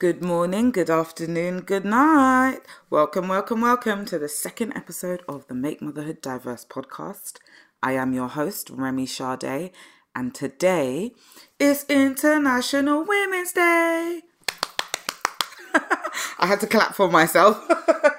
Good morning, good afternoon, good night. Welcome, welcome, welcome to the second episode of the Make Motherhood Diverse podcast. I am your host, Remy Sade, and today is International Women's Day. I had to clap for myself because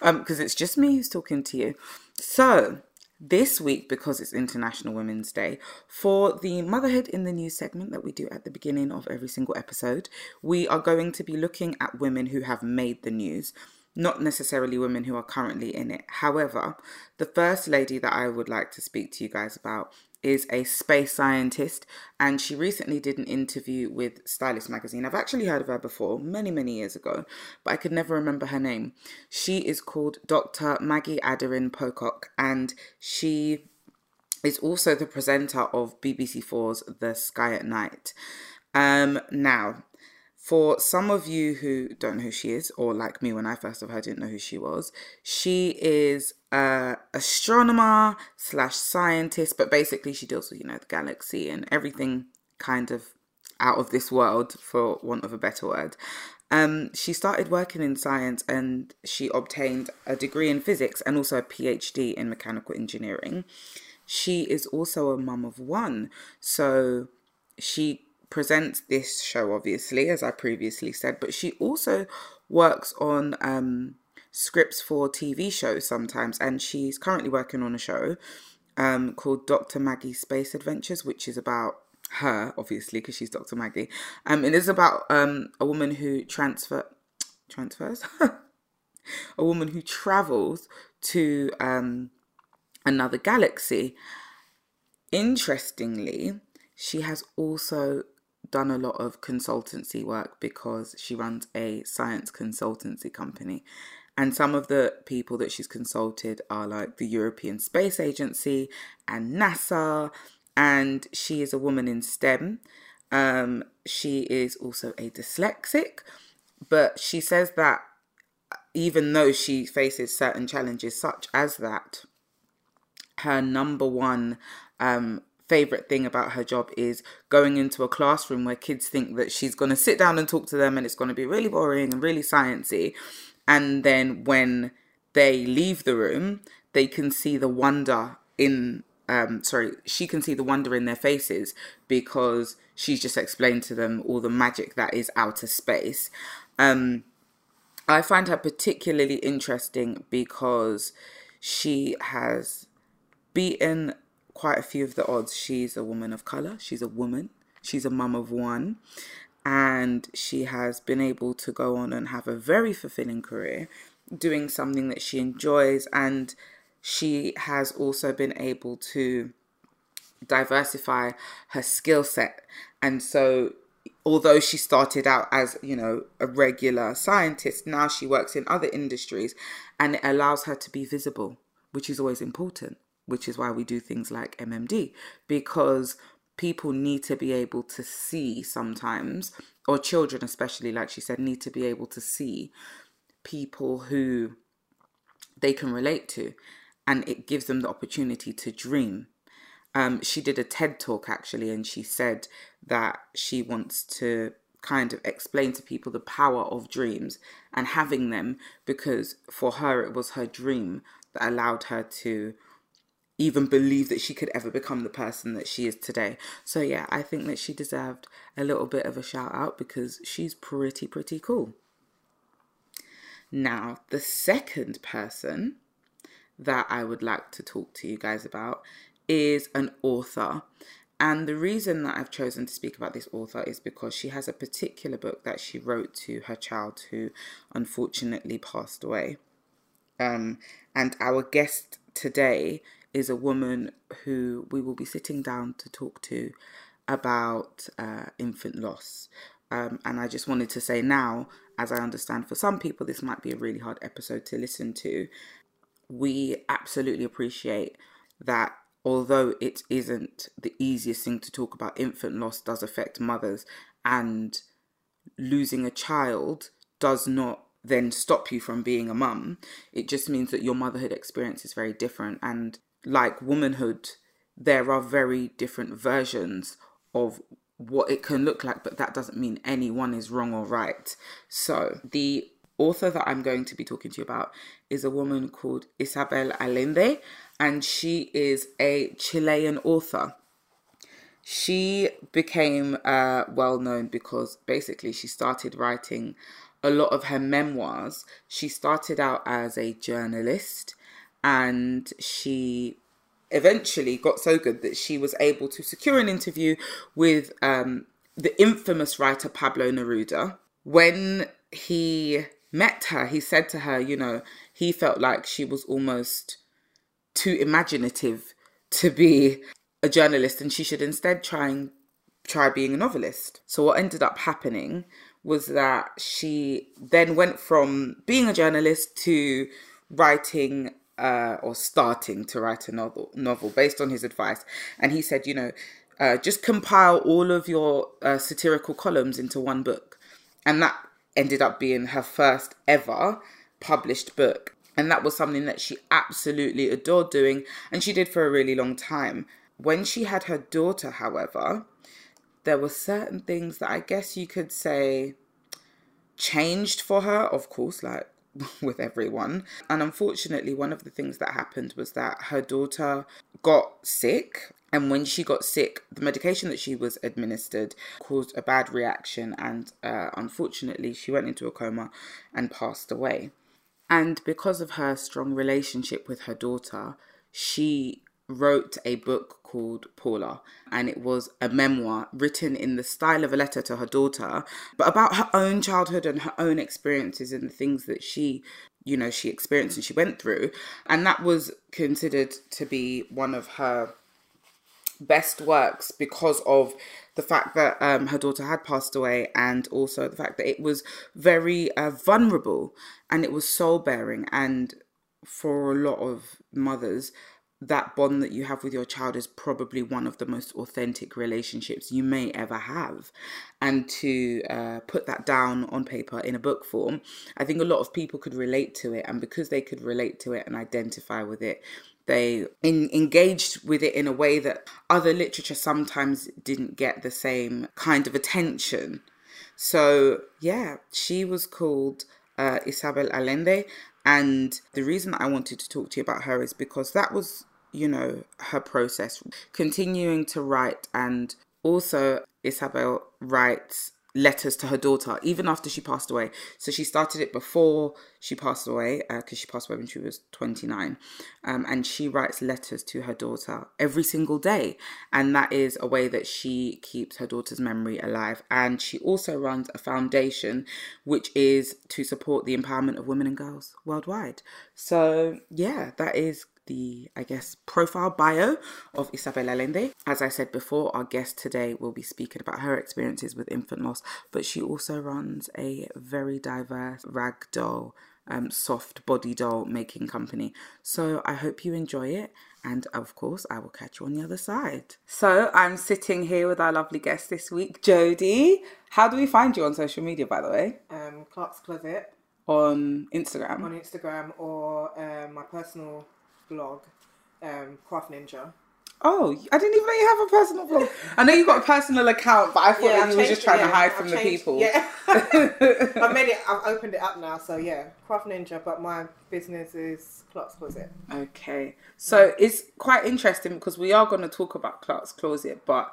um, it's just me who's talking to you. So, this week, because it's International Women's Day, for the Motherhood in the News segment that we do at the beginning of every single episode, we are going to be looking at women who have made the news, not necessarily women who are currently in it. However, the first lady that I would like to speak to you guys about is a space scientist and she recently did an interview with Stylist magazine. I've actually heard of her before, many, many years ago, but I could never remember her name. She is called Dr. Maggie Aderin Pocock and she is also the presenter of BBC4's The Sky at Night. Um, now, for some of you who don't know who she is, or like me when I first of her didn't know who she was, she is a astronomer slash scientist, but basically she deals with you know the galaxy and everything kind of out of this world, for want of a better word. Um, she started working in science and she obtained a degree in physics and also a PhD in mechanical engineering. She is also a mum of one, so she presents this show, obviously, as I previously said, but she also works on um, scripts for TV shows sometimes, and she's currently working on a show um, called Dr. Maggie's Space Adventures, which is about her, obviously, because she's Dr. Maggie. Um, it is about um, a woman who transfer transfers, a woman who travels to um, another galaxy. Interestingly, she has also done a lot of consultancy work because she runs a science consultancy company. And some of the people that she's consulted are like the European Space Agency and NASA. And she is a woman in STEM. Um, she is also a dyslexic, but she says that even though she faces certain challenges, such as that, her number one um, favorite thing about her job is going into a classroom where kids think that she's going to sit down and talk to them and it's going to be really boring and really sciencey and then when they leave the room they can see the wonder in um sorry she can see the wonder in their faces because she's just explained to them all the magic that is outer space. Um i find her particularly interesting because she has beaten quite a few of the odds. She's a woman of color, she's a woman, she's a mum of one, and she has been able to go on and have a very fulfilling career doing something that she enjoys and she has also been able to diversify her skill set. And so although she started out as you know a regular scientist now she works in other industries and it allows her to be visible which is always important which is why we do things like MMD, because people need to be able to see sometimes, or children especially, like she said, need to be able to see people who they can relate to, and it gives them the opportunity to dream. Um, she did a TED talk actually, and she said that she wants to kind of explain to people the power of dreams and having them because for her it was her dream that allowed her to even believe that she could ever become the person that she is today. So yeah, I think that she deserved a little bit of a shout out because she's pretty pretty cool. Now, the second person that I would like to talk to you guys about is an author. And the reason that I've chosen to speak about this author is because she has a particular book that she wrote to her child who unfortunately passed away. Um, and our guest today is a woman who we will be sitting down to talk to about uh, infant loss. Um, and I just wanted to say now, as I understand for some people, this might be a really hard episode to listen to. We absolutely appreciate that although it isn't the easiest thing to talk about, infant loss does affect mothers, and losing a child does not then stop you from being a mum. It just means that your motherhood experience is very different. And like womanhood, there are very different versions of what it can look like, but that doesn't mean anyone is wrong or right. So, the author that I'm going to be talking to you about is a woman called Isabel Allende, and she is a Chilean author. She became uh, well known because basically she started writing a lot of her memoirs. She started out as a journalist and she eventually got so good that she was able to secure an interview with um, the infamous writer Pablo Neruda. When he met her, he said to her, you know, he felt like she was almost too imaginative to be a journalist and she should instead try and try being a novelist. So what ended up happening was that she then went from being a journalist to writing uh, or starting to write a novel novel based on his advice. And he said, you know, uh, just compile all of your uh, satirical columns into one book, and that ended up being her first ever published book. And that was something that she absolutely adored doing, and she did for a really long time. When she had her daughter, however, there were certain things that I guess you could say changed for her, of course, like with everyone. And unfortunately, one of the things that happened was that her daughter got sick. And when she got sick, the medication that she was administered caused a bad reaction. And uh, unfortunately, she went into a coma and passed away. And because of her strong relationship with her daughter, she wrote a book called Paula, and it was a memoir written in the style of a letter to her daughter, but about her own childhood and her own experiences and the things that she, you know, she experienced and she went through. And that was considered to be one of her best works because of the fact that um, her daughter had passed away and also the fact that it was very uh, vulnerable and it was soul bearing and for a lot of mothers that bond that you have with your child is probably one of the most authentic relationships you may ever have. And to uh, put that down on paper in a book form, I think a lot of people could relate to it. And because they could relate to it and identify with it, they in, engaged with it in a way that other literature sometimes didn't get the same kind of attention. So, yeah, she was called uh, Isabel Allende. And the reason I wanted to talk to you about her is because that was, you know, her process. Continuing to write and also Isabel writes letters to her daughter even after she passed away. So she started it before she passed away because uh, she passed away when she was 29. Um, and she writes letters to her daughter every single day. And that is a way that she keeps her daughter's memory alive. And she also runs a foundation which is to support the empowerment of women and girls worldwide. So, yeah, that is the, I guess, profile bio of Isabel Allende. As I said before, our guest today will be speaking about her experiences with infant loss, but she also runs a very diverse ragdoll, um, soft body doll making company. So I hope you enjoy it. And of course, I will catch you on the other side. So I'm sitting here with our lovely guest this week, Jodi. How do we find you on social media, by the way? Um, Clark's Closet. On Instagram. On Instagram or um, my personal blog, um, Craft Ninja. Oh, I didn't even know you have a personal blog. I know you got a personal account, but I thought yeah, that you were just trying it, yeah. to hide from I've the changed, people. Yeah, I've made it. I've opened it up now, so yeah, Craft Ninja. But my business is Clark's Closet. Okay, so it's quite interesting because we are going to talk about Clark's Closet, but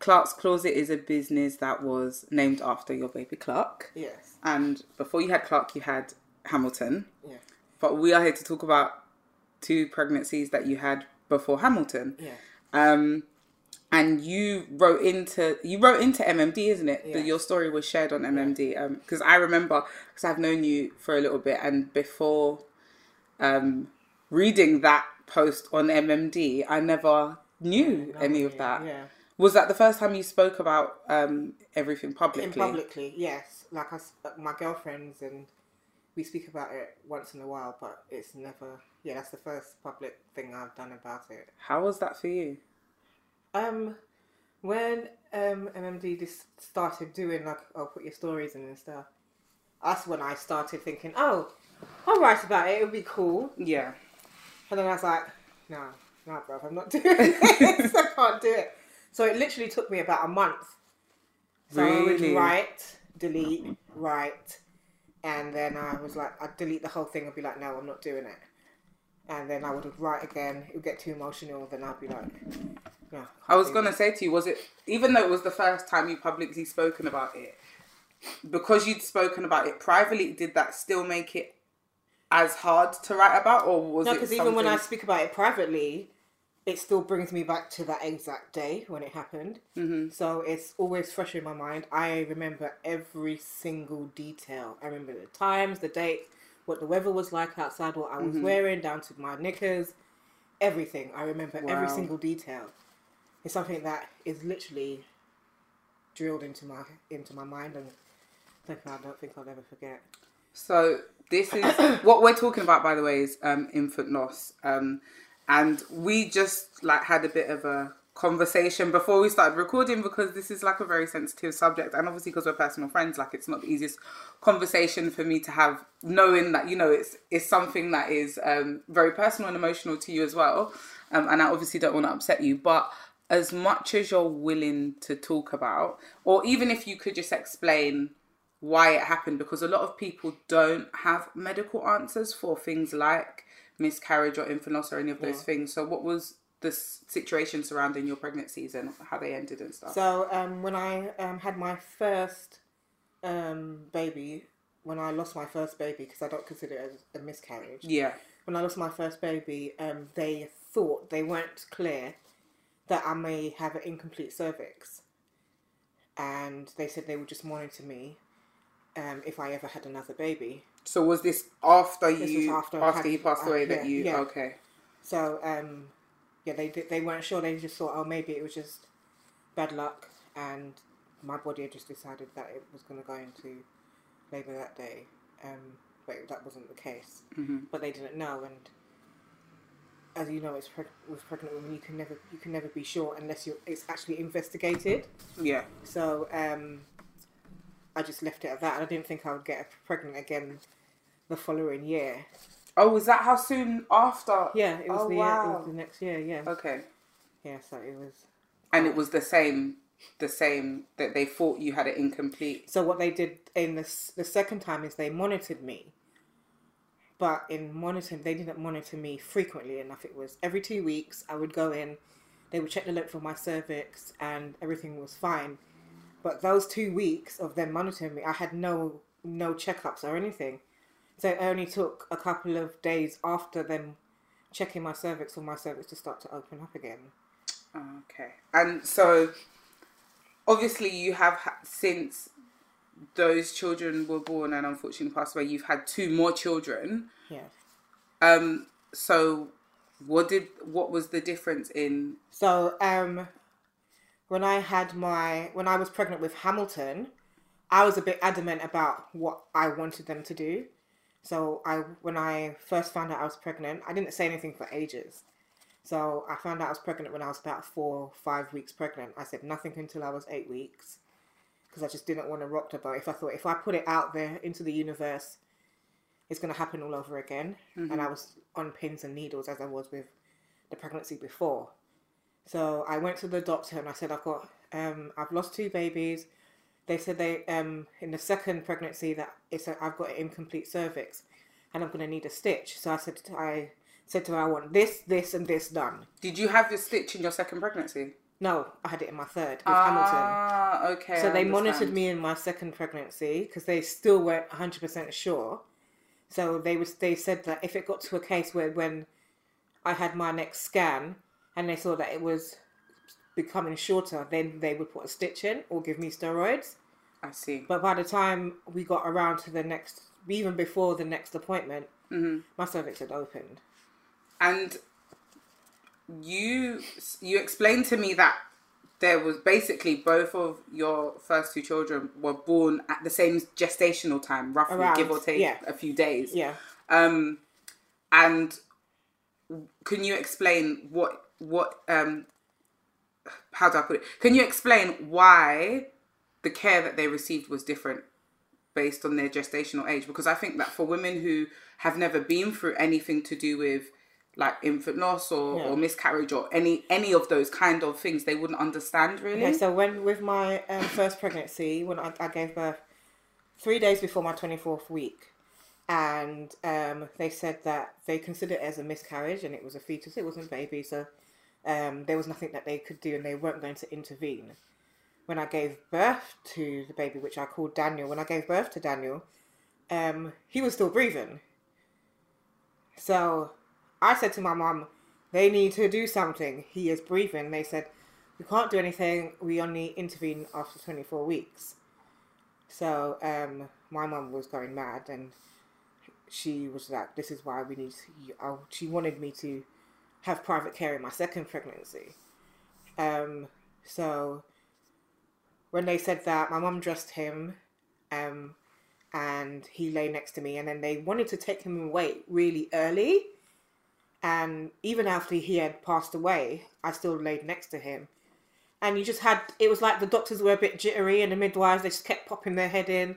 Clark's Closet is a business that was named after your baby Clark. Yes. And before you had Clark, you had Hamilton. Yeah. But we are here to talk about two pregnancies that you had before Hamilton. Yeah. Um, and you wrote into you wrote into MMD, isn't it? That your story was shared on MMD. Because um, I remember because I've known you for a little bit, and before um, reading that post on MMD, I never knew no, any of that. Yeah. Was that the first time you spoke about um, everything publicly? In publicly, yes. Like I, my girlfriends and we speak about it once in a while, but it's never. Yeah, that's the first public thing I've done about it. How was that for you? Um, when um MMD just started doing like, I'll put your stories in and stuff. That's when I started thinking, oh, I'll write about it. It would be cool. Yeah. And then I was like, no, no, bro, I'm not doing this. I can't do it. So it literally took me about a month. So I would Really? write, delete, write, and then I was like, I'd delete the whole thing and be like, no, I'm not doing it. And then I would write again. It would get too emotional. Then I'd be like, no. I was gonna say to you, was it even though it was the first time you publicly spoken about it, because you'd spoken about it privately, did that still make it as hard to write about, or was No, it? because even when I speak about it privately, it still brings me back to that exact day when it happened. Mm-hmm. So it's always fresh in my mind. I remember every single detail. I remember the times, the date, what the weather was like outside, what I was Mm-hmm. wearing, down to my knickers, everything. I remember every single detail. It's something that is literally drilled into my into my mind, and something I don't think I'll ever forget. So this is what we're talking about, by the way, is um, infant loss. Um, and we just like had a bit of a conversation before we started recording because this is like a very sensitive subject, and obviously because we're personal friends, like it's not the easiest conversation for me to have, knowing that you know it's it's something that is um, very personal and emotional to you as well. Um, and I obviously don't want to upset you, but as much as you're willing to talk about, or even if you could just explain why it happened because a lot of people don't have medical answers for things like miscarriage or infant loss or any of those things. So, what was the situation surrounding your pregnancies and how they ended and stuff? So um, when I um, had my first um, baby, when I lost my first baby, because I don't consider it as a miscarriage. yeah. When I lost my first baby, um, they thought they weren't clear that I may have an incomplete cervix, and they said they were just monitor me um, if I ever had another baby. So, was this after This you after after, had- he passed uh, away that yeah, you yeah. okay? So um, yeah, they they weren't sure. They just thought, oh, maybe it was just bad luck, and my body had just decided that it was going to go into labour that day. Um, but that wasn't the case. Mm-hmm. But they didn't know, and as you know, it's preg- with pregnant women, you can never you can never be sure unless you it's actually investigated. Yeah. So um, I just left it at that. I didn't think I would get pregnant again the following year. Oh, was that how soon after? Yeah, it was Oh, the it was the next year. Yeah, Okay. yeah. So it was. And it was the same, the same that they thought you had it incomplete. So what they did in the the second time is they monitored me. But in monitoring, they didn't monitor me frequently enough. It was every two weeks I would go in, they would check the length of my cervix, and everything was fine. But those two weeks of them monitoring me, I had no no checkups or anything. So it only took a couple of days after them checking my cervix for my cervix to start to open up again. Okay. And so, obviously, you have ha- since those children were born and unfortunately passed away. You've had two more children. Yeah. Um. So, what did what was the difference in? So, um, when I had my when I was pregnant with Hamilton, I was a bit adamant about what I wanted them to do. So I when I first found out I was pregnant, I didn't say anything for ages. So I found out I was pregnant when I was about four, five weeks pregnant. I said nothing until I was eight weeks because I just didn't want to rock the boat. If I thought if I put it out there into the universe, it's going to happen all over again. And I was on pins and needles as I was with the pregnancy before. So I went to the doctor and I said I've got um I've lost two babies. They said they um in the second pregnancy that it's a, I've got an incomplete cervix and I'm gonna need a stitch. So I said to, I said to her I want this, this, and this done. Did you have your stitch in your second pregnancy? No, I had it in my third with Hamilton. Ah, okay. So they monitored me in my second pregnancy because they still weren't 100% sure. So they was they said that if it got to a case where when I had my next scan and they saw that it was becoming shorter, then they would put a stitch in or give me steroids. I see. But by the time we got around to the next, even before the next appointment, my cervix had opened. And you you explained to me that there was basically both of your first two children were born at the same gestational time, roughly Around, give or take yeah. a few days. Yeah. Um, and can you explain what what um how do I put it? Can you explain why the care that they received was different based on their gestational age? Because I think that for women who have never been through anything to do with like infant loss or, Yeah. or miscarriage or any any of those kind of things, they wouldn't understand really. Okay, so when with my um, first pregnancy, when I, I gave birth, three days before my twenty fourth week, and um, they said that they considered it as a miscarriage and it was a fetus. It wasn't a baby, so um, there was nothing that they could do, and they weren't going to intervene. When I gave birth to the baby, which I called Daniel, when I gave birth to Daniel, um, he was still breathing. So I said to my mum, they need to do something. He is breathing. They said, we can't do anything. We only intervene after 24 weeks. So um, my mum was going mad and she was like, this is why we need to, I, she wanted me to have private care in my second pregnancy. Um, so when they said that, my mum dressed him um, and he lay next to me and then they wanted to take him away really early. And even after he had passed away i still laid next to him. And you just had it was like the doctors were a bit jittery and the midwives they just kept popping their head in.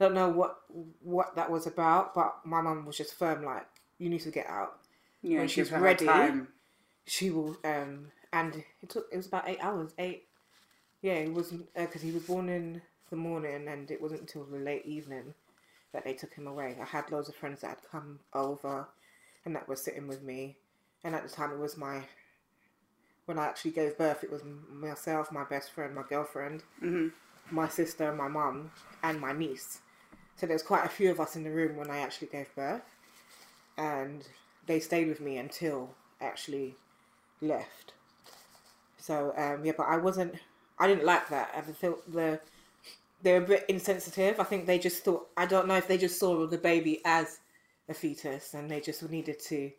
I don't know what what that was about but my mum was just firm like you need to get out. Yeah, when she's ready, she will um and it took it was about eight hours eight yeah it wasn't because he was born in the morning and it wasn't until the late evening that they took him away i had loads of friends that had come over and that were sitting with me and at the time it was my when i actually gave birth it was myself my best friend my girlfriend my sister my mum and my niece so there's quite a few of us in the room when i actually gave birth and they stayed with me until I actually left. So um, yeah, but I wasn't. I didn't like that. I felt the they were a bit insensitive. I think they just thought. I don't know if they just saw the baby as a fetus and they just needed to.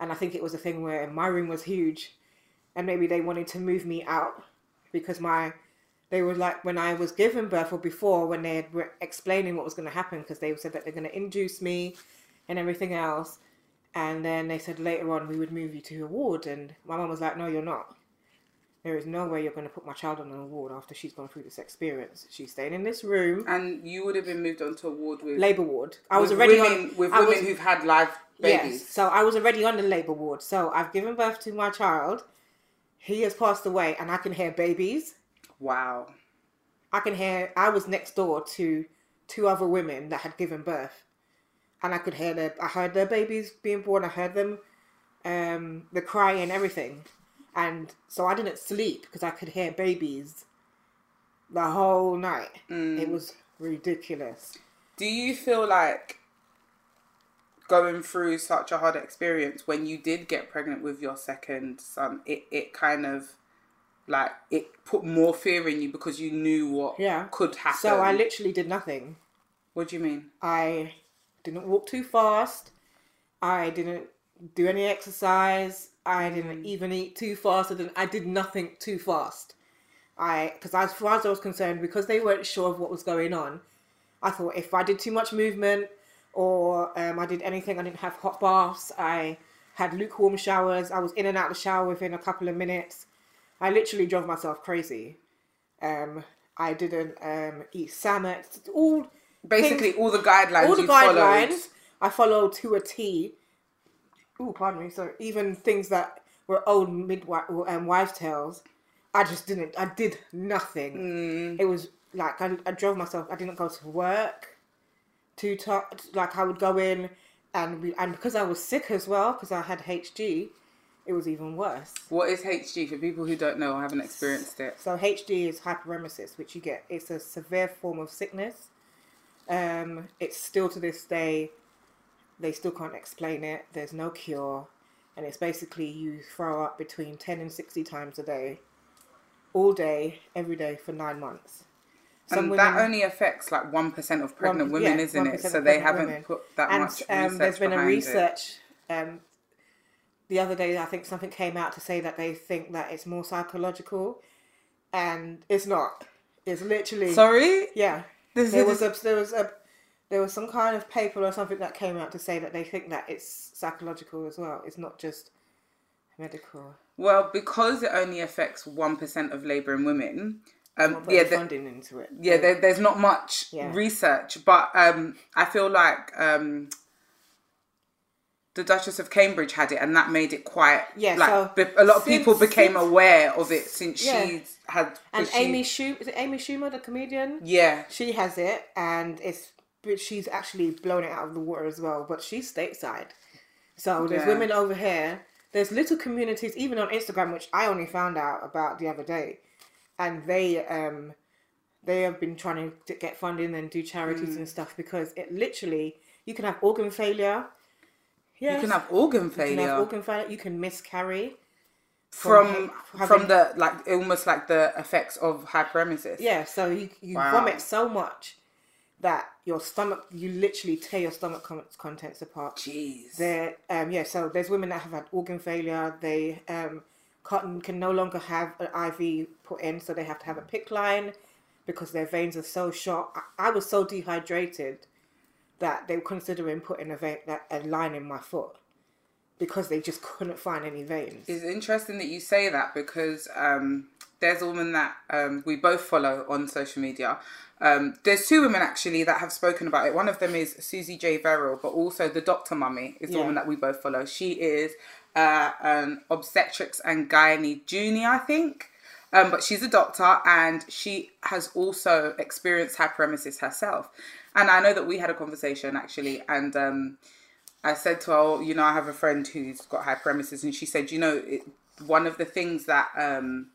And I think it was a thing where my room was huge, and maybe they wanted to move me out because my they were like when I was given birth or before when they were explaining what was going to happen because they said that they're going to induce me and everything else. And then they said later on we would move you to a ward, and my mum was like, "No, you're not. There is no way you're going to put my child on a ward after she's gone through this experience. She's staying in this room, And you would have been moved onto a ward with labour ward. I was already women, on with I women was- who've had live babies. Yes, so I was already on the labour ward. So I've given birth to my child. He has passed away, and I can hear babies. Wow. I can hear. I was next door to two other women that had given birth, and I could hear their. I heard their babies being born. I heard them, um, the crying and everything, and so I didn't sleep because I could hear babies. The whole night, it mm. was ridiculous. Do you feel like going through such a hard experience when you did get pregnant with your second son, it, it kind of like it put more fear in you because you knew what Yeah. could happen. So I literally did nothing. what do you mean? I didn't walk too fast. I didn't do any exercise. I didn't even eat too fast. I, didn't, I did nothing too fast. I because as far as I was concerned, because they weren't sure of what was going on, I thought if I did too much movement or um, I did anything, I didn't have hot baths. I had lukewarm showers. I was in and out of the shower within a couple of minutes. I literally drove myself crazy. Um, I didn't um, eat salmon. All Basically, all the guidelines. all the guidelines Followed. I followed to a T. Oh, pardon me. So even things that were old midwife and wives' tales, I just didn't. I did nothing. Mm. It was like I, I drove myself. I didn't go to work. Too tough. Like I would go in, and we, and because I was sick as well, because I had HG, it was even worse. What is HG for people who don't know or haven't experienced it? So HG is hyperemesis, which you get. It's a severe form of sickness. Um, it's still to this day, they still can't explain it. There's no cure, and it's basically you throw up between ten and sixty times a day, all day, every day for nine months. and that only affects like one percent of pregnant One- women, yeah, isn't it? So they haven't women. put that and much um, there's been a research. Um, the other day, I think something came out to say that they think that it's more psychological, and it's not. It's literally Sorry, yeah. This there was a there was a there was some kind of paper or something that came out to say that they think that it's psychological as well. It's not just medical. Well, because it only affects one percent of labour labouring women. Um, yeah, the- funding into it. yeah, there, there's not much Yeah. research, but um, I feel like um, the Duchess of Cambridge had it, and that made it quite Yeah, Like so be- a lot of since- people became since- aware of it since Yeah. she's had. And she- Amy Schumer, is it Amy Schumer, the comedian? yeah, She has it, and it's but she's actually blown it out of the water as well. But she's stateside, so there's Yeah. women over here. There's little communities, even on Instagram, which I only found out about the other day, and they um they have been trying to get funding and do charities Mm. and stuff because it literally you can have organ failure. Yes. you can have organ failure. You can have organ failure. You can miscarry. from from from the like almost like the effects of hyperemesis. Yeah, so you you Wow. vomit so much that your stomach you literally tear your stomach contents apart. Jeez. There, um, yeah. So there's women that have had organ failure. They um, can can no longer have an IV put in, so they have to have a PICC line because their veins are so short. I, I was so dehydrated that they were considering putting a vein, that a line in my foot because they just couldn't find any veins. It's interesting that you say that because um, there's a woman that um, we both follow on social media. Um, there's two women actually that have spoken about it. One of them is Susie J. Verrill, but also the Doctor Mummy is the Yeah. woman that we both follow. She is uh, an obstetrics and gynae junior, I think. Um, but she's a doctor and she has also experienced hyperemesis herself. And I know that we had a conversation actually, and um, I said to her, "Oh, you know, I have a friend who's got hyperemesis, and she said, you know, it, one of the things that um,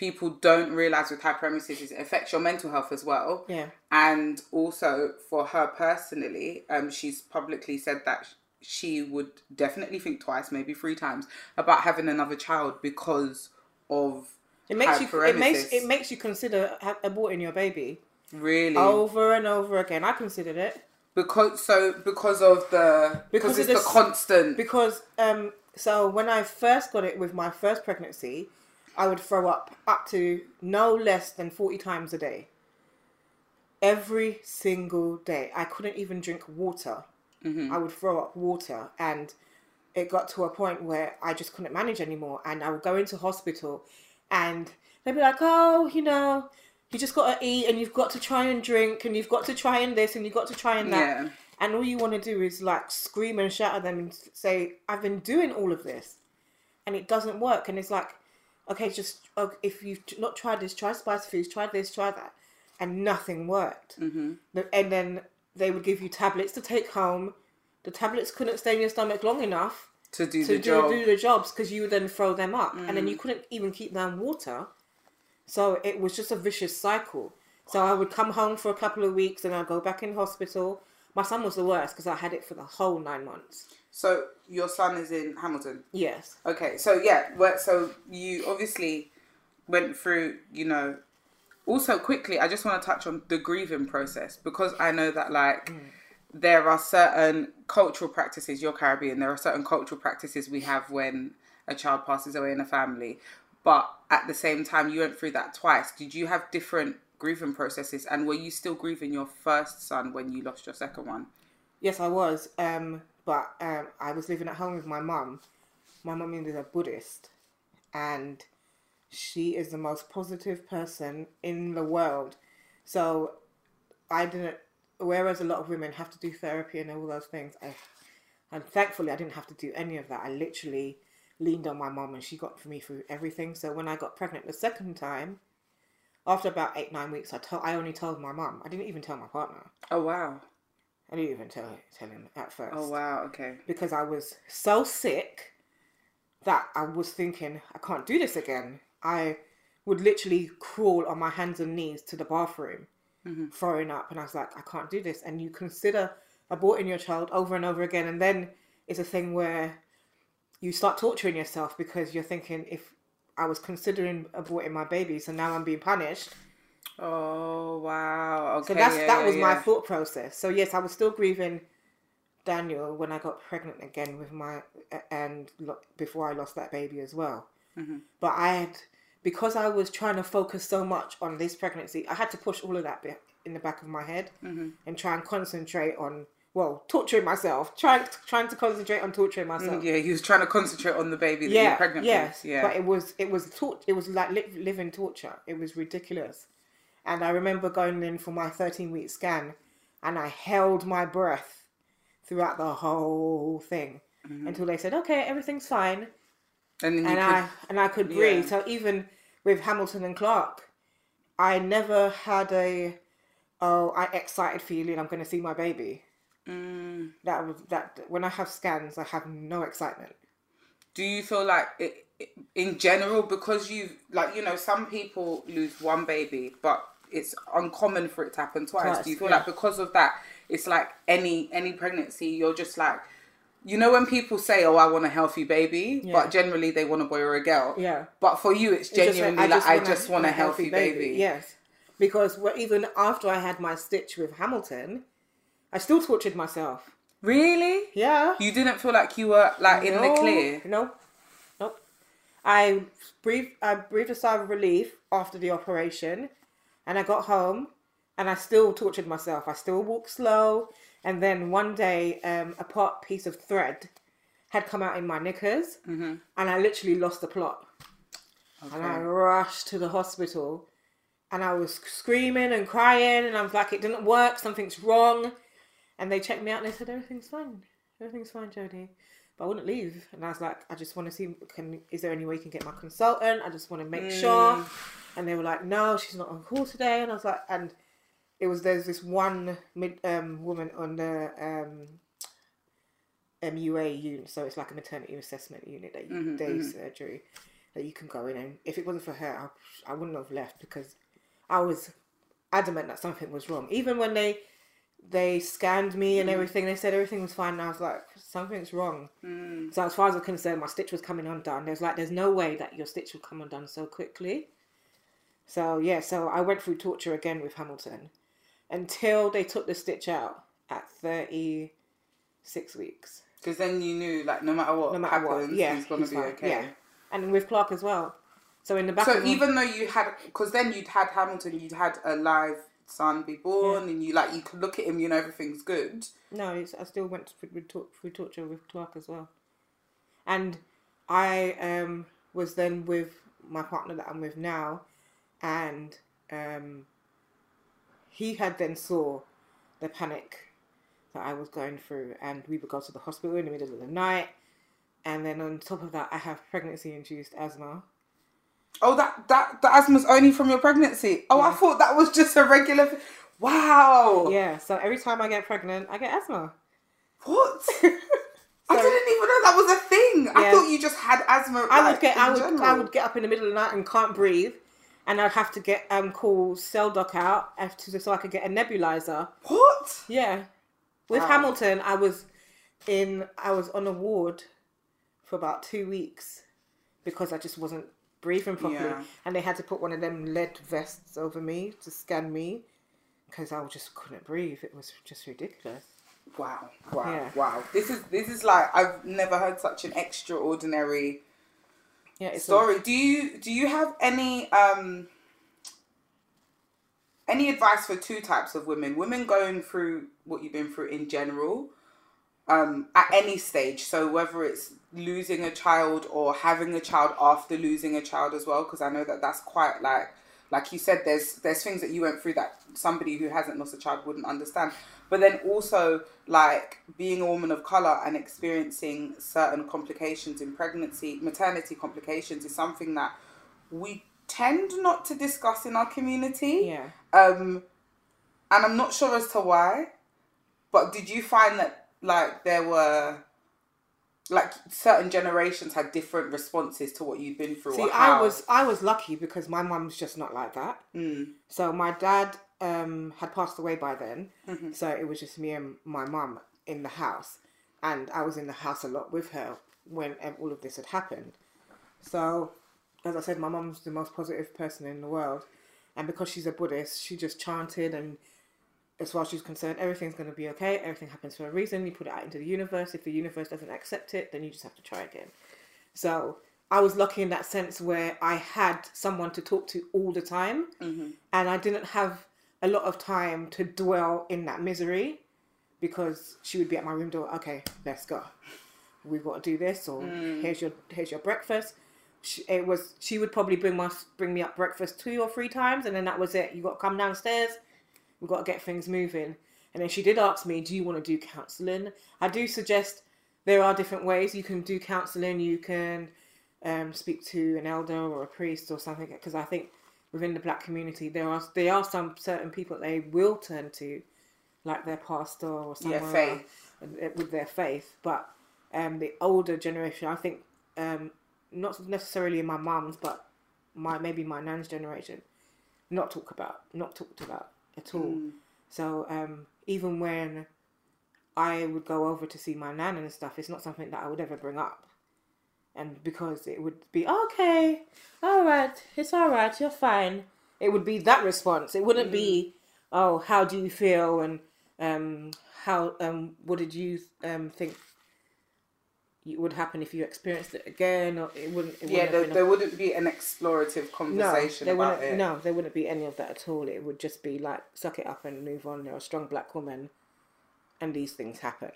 people don't realize with hyperemesis is it affects your mental health as well. Yeah. And also for her personally, um, she's publicly said that she would definitely think twice, maybe three times, about having another child because of It makes you it makes it makes you consider aborting your baby really over and over again. I considered it because so because of the because, Because it's the this- constant because um so when I first got it with my first pregnancy, I would throw up up to no less than forty times a day. Every single day, I couldn't even drink water. Mm-hmm. I would throw up water, and it got to a point where I just couldn't manage anymore. And I would go into hospital, and they'd be like, "Oh, you know, you just got to eat, and you've got to try and drink, and you've got to try and this, and you've got to try and that." Yeah. And all you want to do is like scream and shout at them and say, "I've been doing all of this, and it doesn't work." And it's like, okay, just if you've not tried this, try spicy foods, try this, try that, and nothing worked. Mm-hmm. And then they would give you tablets to take home. The tablets couldn't stay in your stomach long enough to do to the do, job. Mm. do the jobs because you would then throw them up, and then you couldn't even keep down water. So it was just a vicious cycle. So I would come home for a couple of weeks, and I'd go back in hospital. My son was the worst because I had it for the whole nine months. So your son is in Hamilton. Yes. Okay, so yeah, well, so you obviously went through, you know. Also, quickly, I just want to touch on the grieving process because I know that like there are certain cultural practices. You're Caribbean. There are certain cultural practices we have when a child passes away in a family, but at the same time, you went through that twice. Did you have different grieving processes, and were you still grieving your first son when you lost your second one? Yes, I was. Um, but um, I was living at home with my mum. My mum is a Buddhist, and she is the most positive person in the world. So I didn't. Whereas a lot of women have to do therapy and all those things, I, and thankfully I didn't have to do any of that. I literally leaned on my mum, and she got me through everything. So when I got pregnant the second time, after about eight nine weeks, I told I only told my mum. I didn't even tell my partner. Oh wow! I didn't even tell tell him at first Oh wow! Okay. because I was so sick that I was thinking I can't do this again. I would literally crawl on my hands and knees to the bathroom, mm-hmm. throwing up, and I was like, I can't do this. And you consider aborting your child over and over again, and then it's a thing where you start torturing yourself because you're thinking if I was considering aborting my baby, so now I'm being punished. Oh wow! Okay. So that's yeah, that yeah, was my thought process. So yes, I was still grieving Daniel when I got pregnant again with my and lo- before I lost that baby as well. Mm-hmm. But I had because I was trying to focus so much on this pregnancy, I had to push all of that bit in the back of my head Mm-hmm. and try and concentrate on well torturing myself, trying trying to concentrate on torturing myself. Yeah, he was trying to concentrate on the baby that Yeah, you're pregnant yes, with. Yeah. but it was it was tor- it was like li- living torture. It was ridiculous, and I remember going in for my thirteen week scan, and I held my breath throughout the whole thing. until they said, "Okay, everything's fine," And and could, I and I could breathe. Yeah. So even with Hamilton and Clark, I never had a oh I excited feeling. I'm going to see my baby. Mm. That was that. When I have scans, I have no excitement. do you feel like it- in general because you like you know some people lose one baby but it's uncommon for it to happen twice, Twice, do you feel yeah. like because of that it's like any any pregnancy you're just like you know when people say oh i want a healthy baby Yeah. but generally they want a boy or a girl Yeah. but for you it's It's just genuinely like i just want a healthy, baby, Yes, because wh- even after I had my stitch with Hamilton, I still tortured myself. really Yeah. you didn't feel like you were like in the clear No. I breathed. I breathed a sigh of relief after the operation, and I got home, and I still tortured myself. I still walked slow, and then one day, um, a part piece of thread had come out in my knickers, Mm-hmm. and I literally lost the plot. And I rushed to the hospital, and I was screaming and crying, and I was like, "It didn't work. Something's wrong." And they checked me out, and they said, "Everything's fine. Everything's fine, Jodi." But I wouldn't leave, and I was like, "I just want to see. Can is there any way you can get my consultant? I just want to make sure." And they were like, "No, she's not on call today." And I was like, and it was there's this one mid um woman on the um MUA unit, so it's like a maternity assessment unit that you day surgery that you can go in and if it wasn't for her, I, I wouldn't have left because I was adamant that something was wrong. Even when they they scanned me and mm. everything, they said everything was fine. And I was like, something's wrong. Mm. So as far as I'm concerned, my stitch was coming undone. There's like, there's no way that your stitch will come undone so quickly. So yeah, so I went through torture again with Hamilton until they took the stitch out at 36 weeks. because then you knew like no matter what No matter happens what, yeah, he's gonna he's be fine, okay Yeah, and with Clark as well. So in the back So even though you had, because then you'd had Hamilton, you'd had a live son be born, and you like you can look at him, you know everything's good. No, it's, I still went through, through torture with Clark as well. And I um, was then with my partner that I'm with now, and um, he had then saw the panic that I was going through, and we would go to the hospital in the middle of the night. And then on top of that, I have pregnancy-induced asthma. Oh, that that the asthma's only from your pregnancy. Oh, I thought that was just a regular. Wow. Yeah, so every time I get pregnant, I get asthma. What? I didn't even know that was a thing. I thought you just had asthma. I like, would get I would general. I would get up in the middle of the night and can't breathe, and I'd have to get um call SELDOC out after, so I could get a nebulizer. What? Yeah, with Wow. Hamilton, I was in I was on a ward for about two weeks because I just wasn't breathing properly, Yeah. and they had to put one of them lead vests over me to scan me because I just couldn't breathe. It was just ridiculous. Wow. Wow. Yeah. Wow. This is this is like I've never heard such an extraordinary Yeah, it's a- story. Do you do you have any um any advice for two types of women? Women going through what you've been through in general, um, at any stage. So whether it's losing a child or having a child after losing a child as well, because I know that that's quite like like you said. There's there's things that you went through that somebody who hasn't lost a child wouldn't understand. But then also like being a woman of color and experiencing certain complications in pregnancy, maternity complications is something that we tend not to discuss in our community. yeah. Um, and I'm not sure as to why, but did you find that like there were like certain generations had different responses to what you'd been through? See, I was I was lucky because my mum's just not like that. Mm, So my dad um, had passed away by then, Mm-hmm. so it was just me and my mum in the house, and I was in the house a lot with her when all of this had happened. So, as I said, my mum's the most positive person in the world, and because she's a Buddhist, she just chanted and. As far as she's concerned, everything's going to be okay. Everything happens for a reason. You put it out into the universe. If the universe doesn't accept it, then you just have to try again. So I was lucky in that sense where I had someone to talk to all the time, mm-hmm. and I didn't have a lot of time to dwell in that misery because she would be at my room door. Okay, let's go. We've got to do this, or mm. here's your here's your breakfast. She, it was she would probably bring my bring me up breakfast two or three times, and then that was it. You got to come downstairs. We've got to get things moving. And then she did ask me, "Do you want to do counselling?" I do suggest there are different ways you can do counselling. You can um, speak to an elder or a priest or something. Because I think within the black community, there are there are some certain people they will turn to, like their pastor or someone Yeah, faith. with their faith. But um, the older generation, I think, um, not necessarily my mum's, but my maybe my nan's generation, not talk about, not talked about at all. So um, even when I would go over to see my nan and stuff, it's not something that I would ever bring up. And because it would be okay, all right, it's all right, you're fine. It would be that response. It wouldn't be, oh, how do you feel and um, how um, what did you um, think it would happen if you experienced it again? Or it wouldn't. It Yeah, there, have a- wouldn't be an explorative no, conversation there about it. No, there wouldn't be any of that at all. It would just be like suck it up and move on. You're a strong black woman, and these things happen,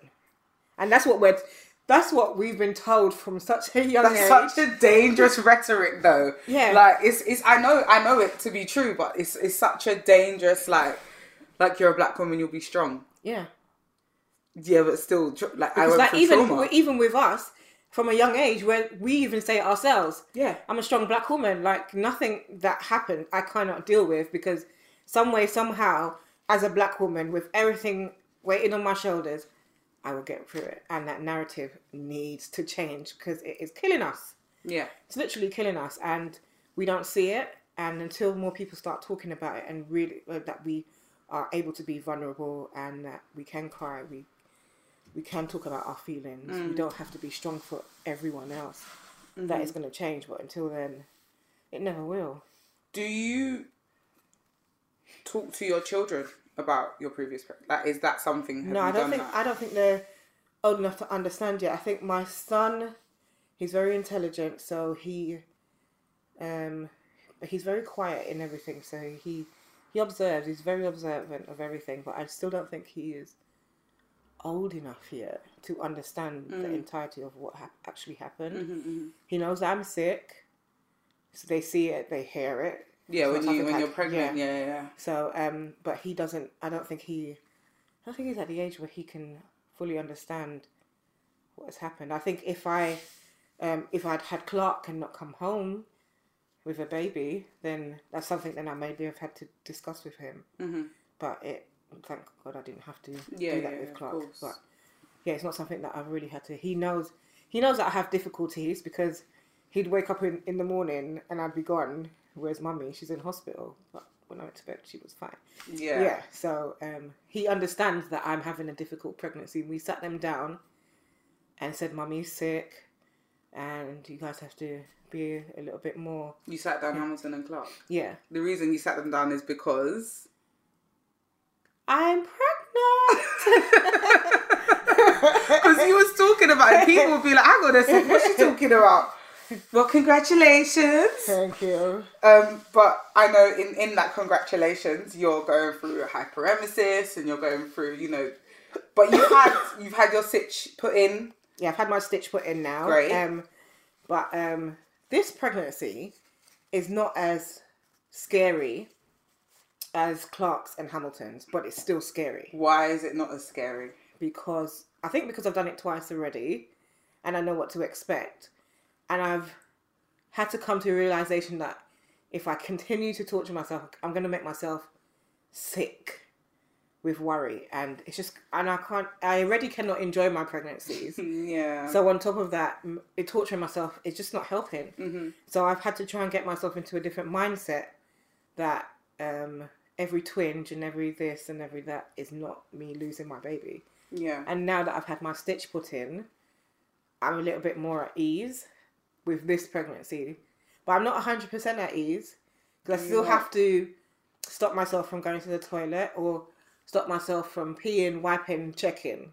and that's what we're. That's what we've been told from such a young That's age. such a dangerous rhetoric, though. Yeah. like it's it's. I know I know it to be true, but it's it's such a dangerous like like you're a black woman, you'll be strong. yeah, Yeah, but still, like because went like even trauma. even with us from a young age, where we even say ourselves. yeah, I'm a strong black woman. Like nothing that happened, I cannot deal with because some way, somehow, as a black woman with everything weighing on my shoulders, I will get through it. And that narrative needs to change because it is killing us. yeah, It's literally killing us, and we don't see it. And until more people start talking about it and really uh, that we are able to be vulnerable and that we can cry, we we can talk about our feelings. We don't have to be strong for everyone else. That is going to change, but until then, it never will. Do you talk to your children about your previous? pre- Like, is that something? Have No, I don't think that? I don't think they're old enough to understand yet. I think my son, he's very intelligent, so he, um, he's very quiet in everything. So he he observes. He's very observant of everything, but I still don't think he is old enough yet to understand the Mm. entirety of what ha- actually happened. Mm-hmm, He knows I'm sick, so they see it, they hear it. Yeah, It's when you when I- you're pregnant. Yeah, yeah, yeah. So, um, but he doesn't. I don't think he. I don't think he's at the age where he can fully understand what has happened. I think if I, um, if I'd had Clark and not come home with a baby, then that's something that I maybe have had to discuss with him. Mm-hmm. But it, thank God, I didn't have to Yeah, do that yeah, with Clark. But yeah, it's not something that I've really had to. He knows. He knows that I have difficulties because he'd wake up in, in the morning and I'd be gone. Where's mummy? She's in hospital. But when I went to bed, she was fine. Yeah. Yeah. So um, he understands that I'm having a difficult pregnancy. We sat them down and said, "Mummy's sick, and you guys have to be a little bit more." You sat down Hamilton and Clark. Yeah. The reason you sat them down is because I'm pregnant. because he was talking about it. People would be like, "I got sick. What's she talking about?" Well, congratulations. Thank you. Um, but I know in, in that congratulations, you're going through a hyperemesis and you're going through, you know, but you've had you've had your stitch put in. Yeah, I've had my stitch put in now. Great. Um, but um, this pregnancy is not as scary as Clark's and Hamilton's, but it's still scary. Why is it not as scary? because I think because I've done it twice already and I know what to expect. And I've had to come to a realization that if I continue to torture myself, I'm going to make myself sick with worry. And it's just, and I can't, I already cannot enjoy my pregnancies. Yeah. So on top of that, it torturing myself is just not helping. hmm So I've had to try and get myself into a different mindset that um, every twinge and every this and every that is not me losing my baby. Yeah. And now that I've had my stitch put in, I'm a little bit more at ease with this pregnancy. But I'm not 100% at ease because I still You're have to stop myself from going to the toilet or stop myself from peeing, wiping, checking.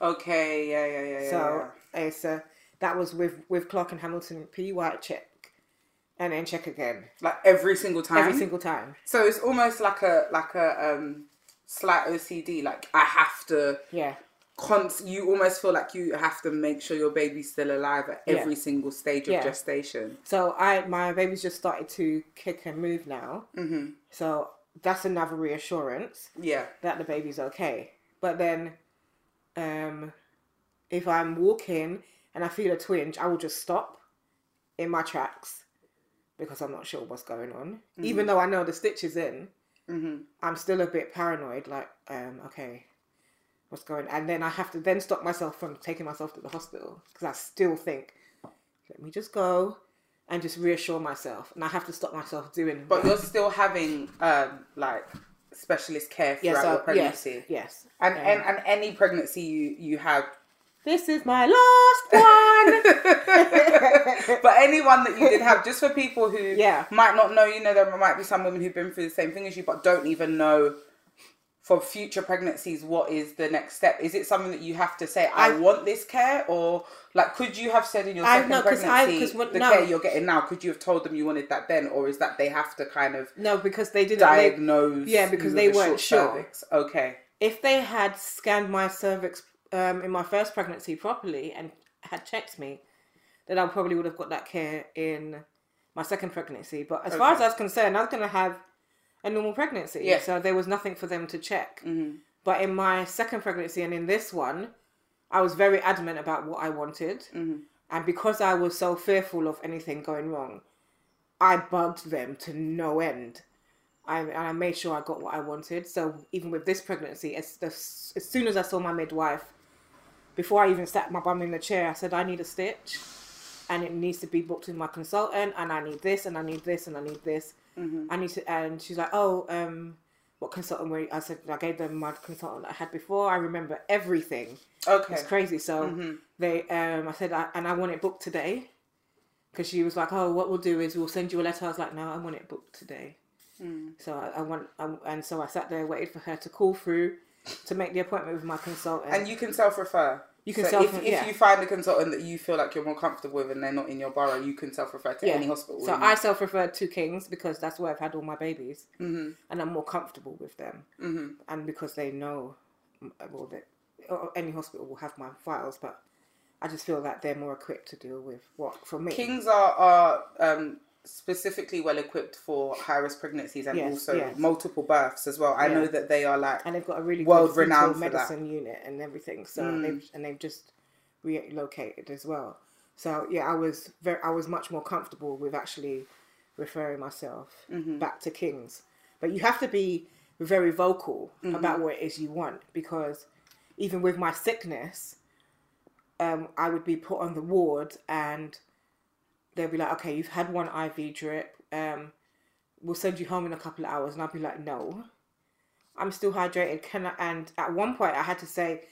Okay. Yeah. Yeah. Yeah. Yeah. So it's uh, that was with with Clark and Hamilton pee, wipe, check, and then check again like every single time. every single time. So it's almost like a like a um slight OCD. Like I have to. Yeah, Const- you almost feel like you have to make sure your baby's still alive at Yeah. every single stage of Yeah. gestation. so I my baby's just started to kick and move now. hmm So that's another reassurance. Yeah. that the baby's okay. But then, um, if I'm walking and I feel a twinge, I will just stop in my tracks because I'm not sure what's going on. Even though I know the stitch is in, I'm still a bit paranoid. Like, um, okay, what's going? On? And then I have to then stop myself from taking myself to the hospital because I still think, let me just go and just reassure myself, and I have to stop myself doing. But you're still having um like specialist care throughout yes, your uh, pregnancy. yes, yes. And, Um, and and any pregnancy you you have This is my last one. but anyone that you did have, just for people who Yeah. might not know, you know, there might be some women who've been through the same thing as you, but don't even know for future pregnancies what is the next step. Is it something that you have to say, I, I- want this care, or like could you have said in your I- second no, 'cause I- pregnancy 'cause what- the no. care you're getting now? Could you have told them you wanted that then, or is that they have to kind of no, because they didn't. They, diagnose? yeah, because they weren't sure. cervix? Okay. if they had scanned my cervix um, in my first pregnancy properly and had checked me, then I probably would have got that care in my second pregnancy. But as far as I was concerned, I was going to have a normal pregnancy. Yeah. So there was nothing for them to check. hmm But in my second pregnancy and in this one, I was very adamant about what I wanted. hmm And because I was so fearful of anything going wrong, I bugged them to no end. I, and I made sure I got what I wanted. So even with this pregnancy, as, as, as soon as I saw my midwife, before I even sat my bum in the chair, I said, I need a stitch and it needs to be booked with my consultant and I need this and I need this and I need this. I need to, and she's like, oh, um, what consultant were you? I said, I gave them my consultant I had before. I remember everything. Okay. It's crazy. So Mm-hmm. they, um, I said, I, and I want it booked today, because she was like, "Oh, what we'll do is we'll send you a letter." I was like, "No, I want it booked today." Mm. So I, I want, I, and so I sat there, waited for her to call through, to make the appointment with my consultant. And you can self refer. You can so self- if, yeah. if you find a consultant that you feel like you're more comfortable with and they're not in your borough, you can self refer to Yeah. any hospital. so I self-referred to Kings because that's where I've had all my babies, Mhm. and I'm more comfortable with them, Mhm. and because they know, well, that any hospital will have my files, but I just feel that they're more equipped to deal with what for me. Kings are are um, specifically well equipped for high risk pregnancies and Yes, also yes. multiple births as well. I Yeah. know that they are like and they've got a really world renowned medicine unit and everything. So Mm. they've and they've just relocated as well. So yeah, I was very I was much more comfortable with actually referring myself Mm-hmm. back to Kings. But you have to be very vocal Mm-hmm. about what it is you want because even with my sickness, um, I would be put on the ward and they'll be like, okay, you've had one IV drip. Um, we'll send you home in a couple of hours. And I'll be like, no, I'm still hydrated. Can I? And at one point, I had to say,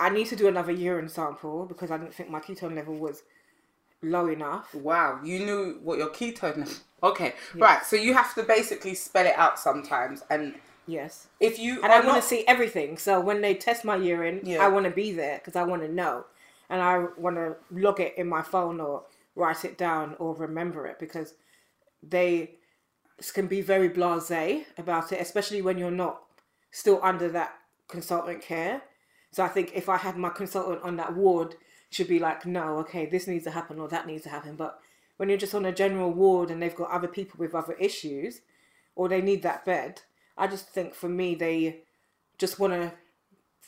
I need to do another urine sample because I didn't think my ketone level was low enough. wow, you knew what your ketone. Okay, right. So you have to basically spell it out sometimes, and Yes. if you And I want not- to see everything. So when they test my urine, Yeah. I want to be there because I want to know. And I want to log it in my phone or write it down or remember it because they can be very blasé about it, especially when you're not still under that consultant care. So I think if I had my consultant on that ward, should be like, no, okay, this needs to happen or that needs to happen. But when you're just on a general ward and they've got other people with other issues, or they need that bed, I just think for me they just want to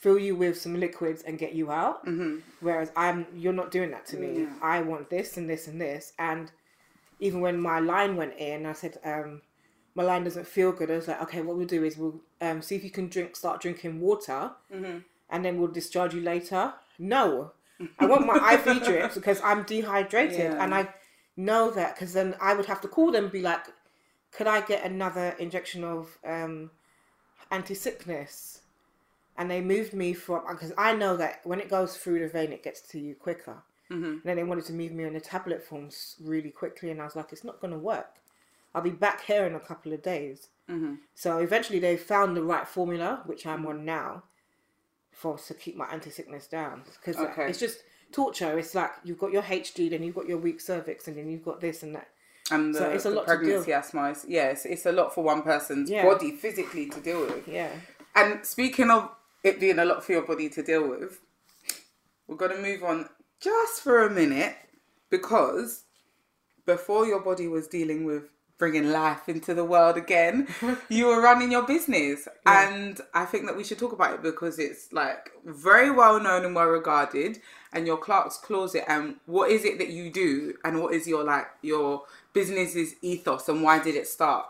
fill you with some liquids and get you out. Mm-hmm. Whereas I'm, you're not doing that to me. I want this and this and this. And even when my line went in, I said, um, my line doesn't feel good. I was like, okay, what we'll do is we'll um, see if you can drink, start drinking water, and then we'll discharge you later. No, I want my IV drips because I'm dehydrated, Yeah. and I know that because then I would have to call them and be like, could I get another injection of um, anti-sickness? And they moved me from because I know that when it goes through the vein, it gets to you quicker. Mm-hmm. And then they wanted to move me on the tablet forms really quickly, and I was like, it's not going to work. I'll be back here in a couple of days. Mm-hmm. So eventually, they found the right formula, which I'm on now, for to keep my anti-sickness down. Because Okay. it's just torture. It's like you've got your HG, then you've got your weak cervix, and then you've got this and that. and the, so it's a lot pregnancy asthma is yeah, it's, it's a lot for one person's Yeah. body physically to deal with. Yeah. And speaking of it being a lot for your body to deal with, we're going to move on just for a minute because before your body was dealing with bringing life into the world again. you were running your business, Yeah. and I think that we should talk about it because it's like very well known and well regarded. And your Clark's Closet, and what is it that you do, and what is your like your business's ethos, and why did it start?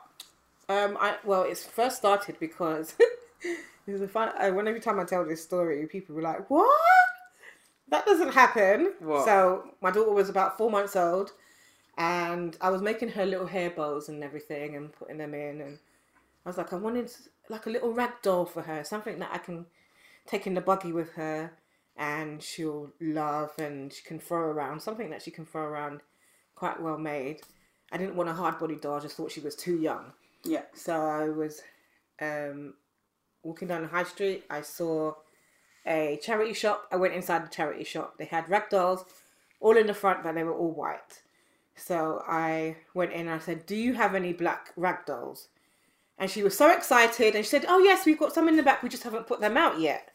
Um, I well, it's first started because it's a fun. Uh, when every time I tell this story, people were like, "What? That doesn't happen." What? So my daughter was about four months old, and I was making her little hair bows and everything, and putting them in, and I was like, I wanted like a little rag doll for her, something that I can take in the buggy with her, and she'll love, and she can throw around, something that she can throw around, quite well made. I didn't want a hard body doll. I just thought she was too young. Yeah. So I was um, walking down the high street. I saw a charity shop. I went inside the charity shop. They had rag dolls all in the front, but they were all white. So I went in and I said, Do you have any black rag dolls? And she was so excited and she said, Oh, yes, we've got some in the back. We just haven't put them out yet.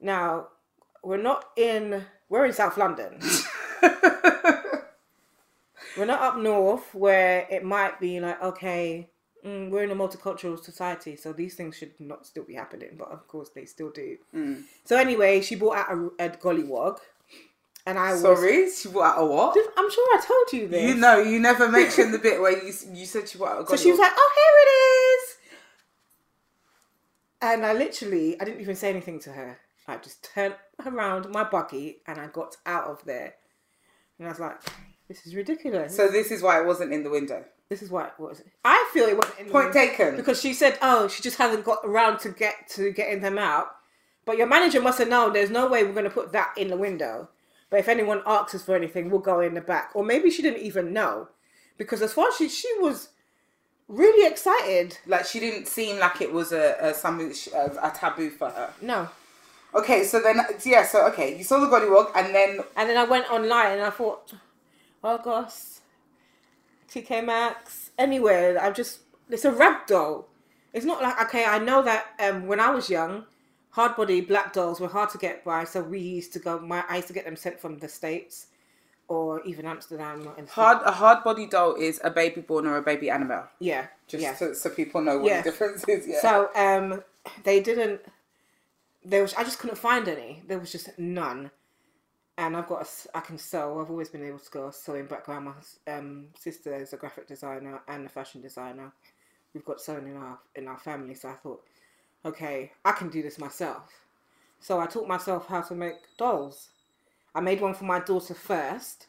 Now, we're not in, we're in South London. we're not up north where it might be like, okay, mm, we're in a multicultural society, so these things should not still be happening, but of course they still do. So anyway, she bought out a, a gollywog, and I was. Sorry, she bought out a what? I'm sure I told you this. You know, you never mentioned the bit where you you said she bought out a So she was like, "Oh, here it is," and I literally, I didn't even say anything to her. I just turned around my buggy and I got out of there, and I was like, "This is ridiculous." So this is why it wasn't in the window. This is what was. I feel it wasn't in Point taken. because she said, "Oh, she just hasn't got around to get to getting them out." But your manager must have known. There's no way we're going to put that in the window. But if anyone asks us for anything, we'll go in the back. Or maybe she didn't even know, because as far as she she was really excited. Like she didn't seem like it was a, a something a, a taboo for her. No. Okay, so then yeah, so okay, you saw the gollywog, and then And then I went online and I thought, oh gosh, TK Maxx, anywhere. I'm just, it's a rag doll. It's not like, okay, I know that um, when I was young, hard body black dolls were hard to get by. So we used to go, my, I used to get them sent from the States or even Amsterdam. And hard a hard body doll is a baby born or a baby animal. Yeah. Just yeah. so, so people know what Yeah. the difference is. Yeah. So um, they didn't. There was I just couldn't find any. There was just none. And I've got a I can sew. I've always been able to go sewing background. My um, sister is a graphic designer and a fashion designer. We've got sewing in our in our family. So I thought, okay, I can do this myself. So I taught myself how to make dolls. I made one for my daughter first.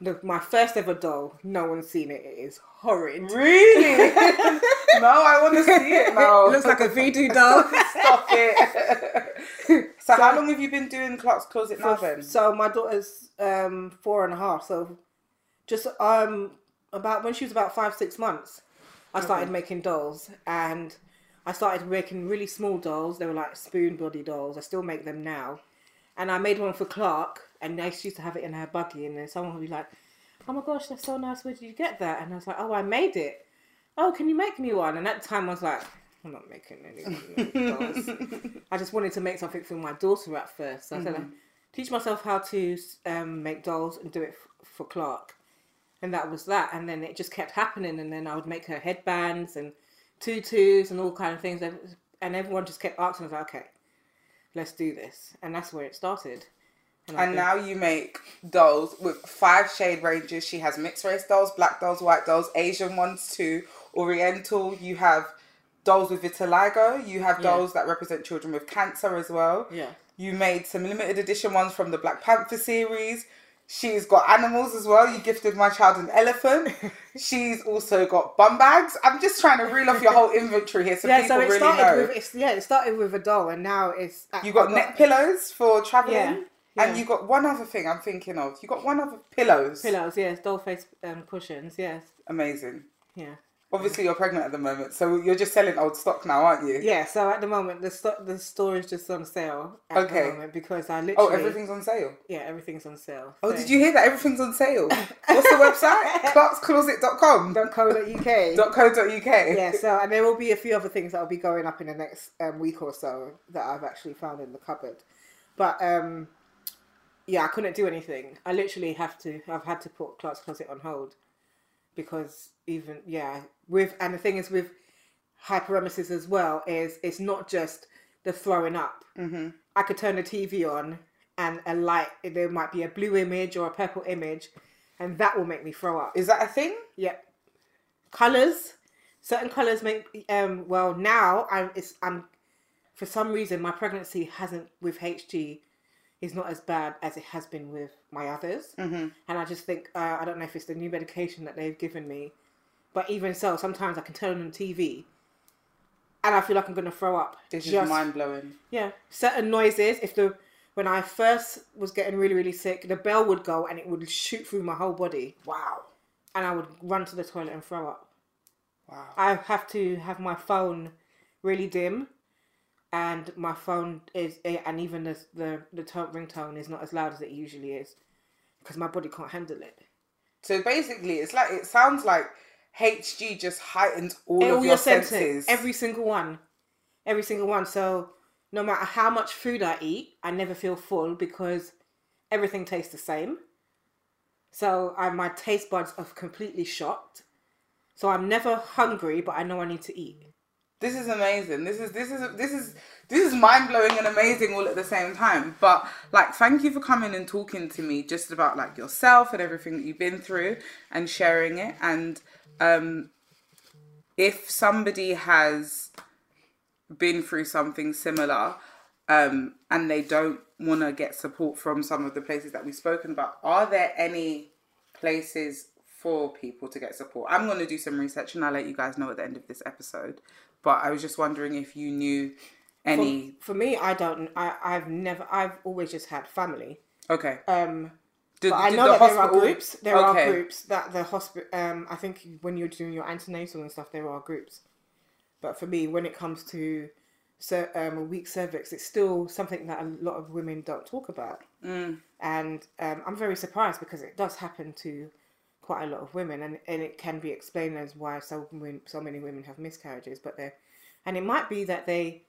The, my first ever doll. No one's seen it. It is horrid. really? no, I want to see it now. it looks like a voodoo doll. Stop it. so, how long have you been doing Clark's Closet now then? So my daughter's um, four and a half. So just um, about when she was about five six months, I started making dolls, and I started making really small dolls. They were like spoon body dolls. I still make them now, and I made one for Clark, and I used to have it in her buggy, and then someone would be like, "Oh my gosh, that's so nice. Where did you get that?" And I was like, "Oh, I made it." Oh, can you make me one? And at the time, I was like. I'm not making any dolls. I just wanted to make something for my daughter at first. So I said, teach myself how to um, make dolls and do it f- for Clark. And that was that. And then it just kept happening. And then I would make her headbands and tutus and all kind of things. And and everyone just kept asking. I was like, okay, let's do this. And that's where it started. And think- now you make dolls with five shade ranges. She has mixed race dolls, black dolls, white dolls, Asian ones too, Oriental. You have dolls with vitiligo. You have Yeah. dolls that represent children with cancer as well. Yeah. You made some limited edition ones from the Black Panther series. She's got animals as well. You gifted my child an elephant. She's also got bum bags. I'm just trying to reel off your whole inventory here so Yeah, people so it really started know. with it's, yeah, it started with a doll, and now it's You got I've neck pillows for traveling, Yeah, and yeah. you got one other thing I'm thinking of. You got one other pillows. pillows, yes, doll face um, cushions, yes, Amazing. yeah. Obviously, you're pregnant at the moment, so you're just selling old stock now, aren't you? Yeah, so at the moment the sto- the store is just on sale at Okay. the moment because I literally Oh, everything's on sale. yeah everything's on sale. Oh, So- did you hear that? Everything's on sale. What's the website? Clarkscloset.com. .co.uk. .co.uk. yeah, so and there will be a few other things that will be going up in the next um, week or so that I've actually found in the cupboard, but um, yeah, I couldn't do anything. I literally have to. I've had to put Clark's Closet on hold because even yeah with and the thing is with hyperemesis as well is it's not just the throwing up. Mm-hmm. I could turn the TV on and a light there might be a blue image or a purple image, and that will make me throw up. Is that a thing? Yep. Colors. Certain colors make um well now I'm it's I'm for some reason my pregnancy hasn't with HG is not as bad as it has been with my others. Mm-hmm. And I just think uh, I don't know if it's the new medication that they've given me, but even so, sometimes I can turn on TV, and I feel like I'm gonna throw up. This just, is mind blowing. Yeah, certain noises. If the when I first was getting really really sick, the bell would go and it would shoot through my whole body. Wow. And I would run to the toilet and throw up. Wow. I have to have my phone really dim and my phone is eh, and even the the, the tone, ringtone is not as loud as it usually is because my body can't handle it so basically it's like it sounds like hg just heightens all, all of your, senses. senses every single one every single one so no matter how much food i eat i never feel full because everything tastes the same so I, my taste buds are completely shocked so I'm never hungry, but I know I need to eat. This is amazing. This is this is this is this is mind blowing and amazing all at the same time. But like, thank you for coming and talking to me just about like yourself and everything that you've been through and sharing it. And um, if somebody has been through something similar um, and they don't want to get support from some of the places that we've spoken about, are there any places for people to get support. I'm going to do some research and I'll let you guys know at the end of this episode. But I was just wondering if you knew any. For, for me, I don't. I, I've never. I've always just had family. Okay. Um. Did, but I know the that hospital... there are groups. There okay. are groups that the hospital. Um. I think when you're doing your antenatal and stuff, there are groups. But for me, when it comes to so um, a weak cervix, it's still something that a lot of women don't talk about. Mm. And um, I'm very surprised because it does happen to quite a lot of women, and, and it can be explained as why so so many women have miscarriages. But they and it might be that they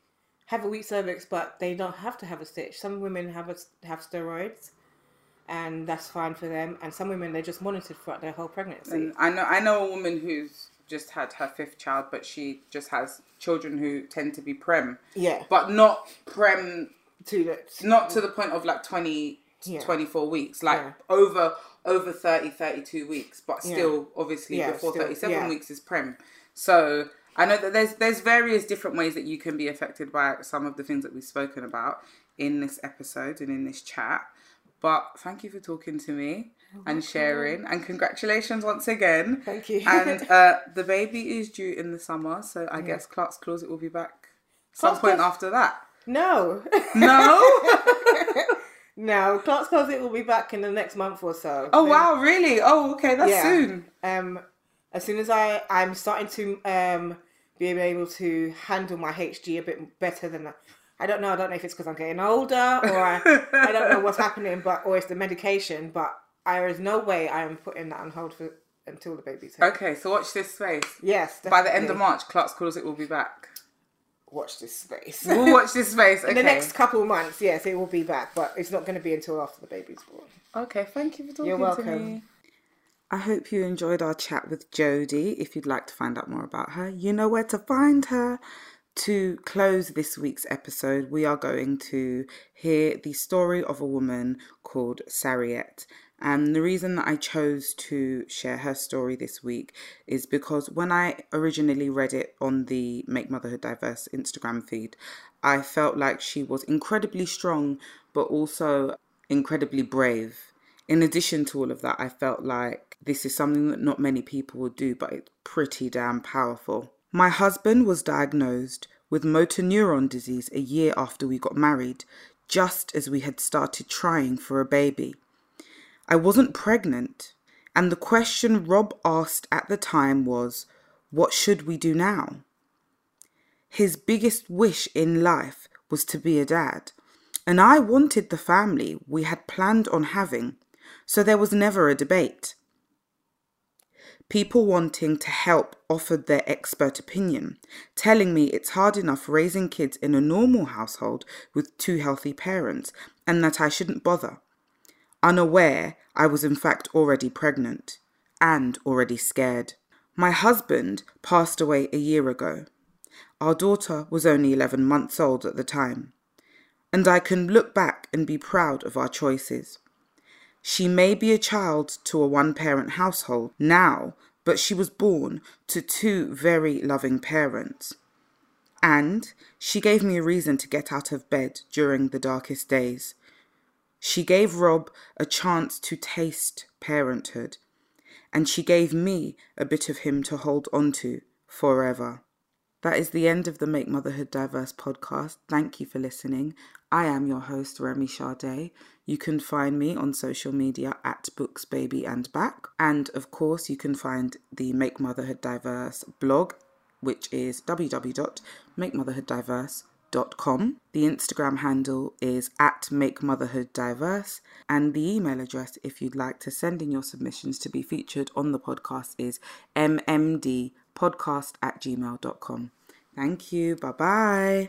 have a weak cervix, but they don't have to have a stitch. Some women have a, have steroids, and that's fine for them. And some women they're just monitored throughout their whole pregnancy. And I know I know a woman who's just had her fifth child, but she just has children who tend to be prem. Yeah, but not prem to the not to the point of like 20, yeah. 24 weeks, like yeah. over over 30, 32 weeks, but still, yeah. obviously, before still, 37 yeah. weeks is prem. So I know that there's there's various different ways that you can be affected by some of the things that we've spoken about in this episode and in this chat. But thank you for talking to me and sharing, and congratulations once again. Thank you. and uh, the baby is due in the summer, so I guess Clark's Closet will be back some point after that. No. No. No, Clark's Closet will be back in the next month or so. Oh wow, really? Oh, okay, that's yeah. soon. Um, as soon as I I'm starting to um be able to handle my HG a bit better than I don't know. I don't know if it's because I'm getting older or I, I don't know what's happening, but or it's the medication. But there is no way I am putting that on hold for until the baby's here. Okay, so watch this space. Yes. Definitely. By the end of March, Clark's Closet will be back watch this space. we'll watch this space. Okay. In the next couple of months, yes, it will be back, but it's not going to be until after the baby's born. Okay, thank you for talking You're welcome. to me. I hope you enjoyed our chat with Jodi. If you'd like to find out more about her, you know where to find her. To close this week's episode, we are going to hear the story of a woman called Sariette. And the reason that I chose to share her story this week is because when I originally read it on the Make Motherhood Diverse Instagram feed, I felt like she was incredibly strong, but also incredibly brave. In addition to all of that, I felt like this is something that not many people would do, but it's pretty damn powerful. My husband was diagnosed with motor neuron disease a year after we got married, just as we had started trying for a baby. I wasn't pregnant, and the question Rob asked at the time was, What should we do now? His biggest wish in life was to be a dad, and I wanted the family we had planned on having, so there was never a debate. People wanting to help offered their expert opinion, telling me it's hard enough raising kids in a normal household with two healthy parents and that I shouldn't bother unaware I was in fact already pregnant and already scared. My husband passed away a year ago. Our daughter was only 11 months old at the time. And I can look back and be proud of our choices. She may be a child to a one parent household now, but she was born to two very loving parents. And she gave me a reason to get out of bed during the darkest days. She gave Rob a chance to taste parenthood, and she gave me a bit of him to hold on to forever. That is the end of the Make Motherhood Diverse podcast. Thank you for listening. I am your host, Remy Sade. You can find me on social media at Books Baby and Back. And of course, you can find the Make Motherhood Diverse blog, which is www.makemotherhooddiverse.com. The Instagram handle is at Make Motherhood Diverse. And the email address, if you'd like to send in your submissions to be featured on the podcast, is mmdpodcast at gmail.com. Thank you. Bye bye.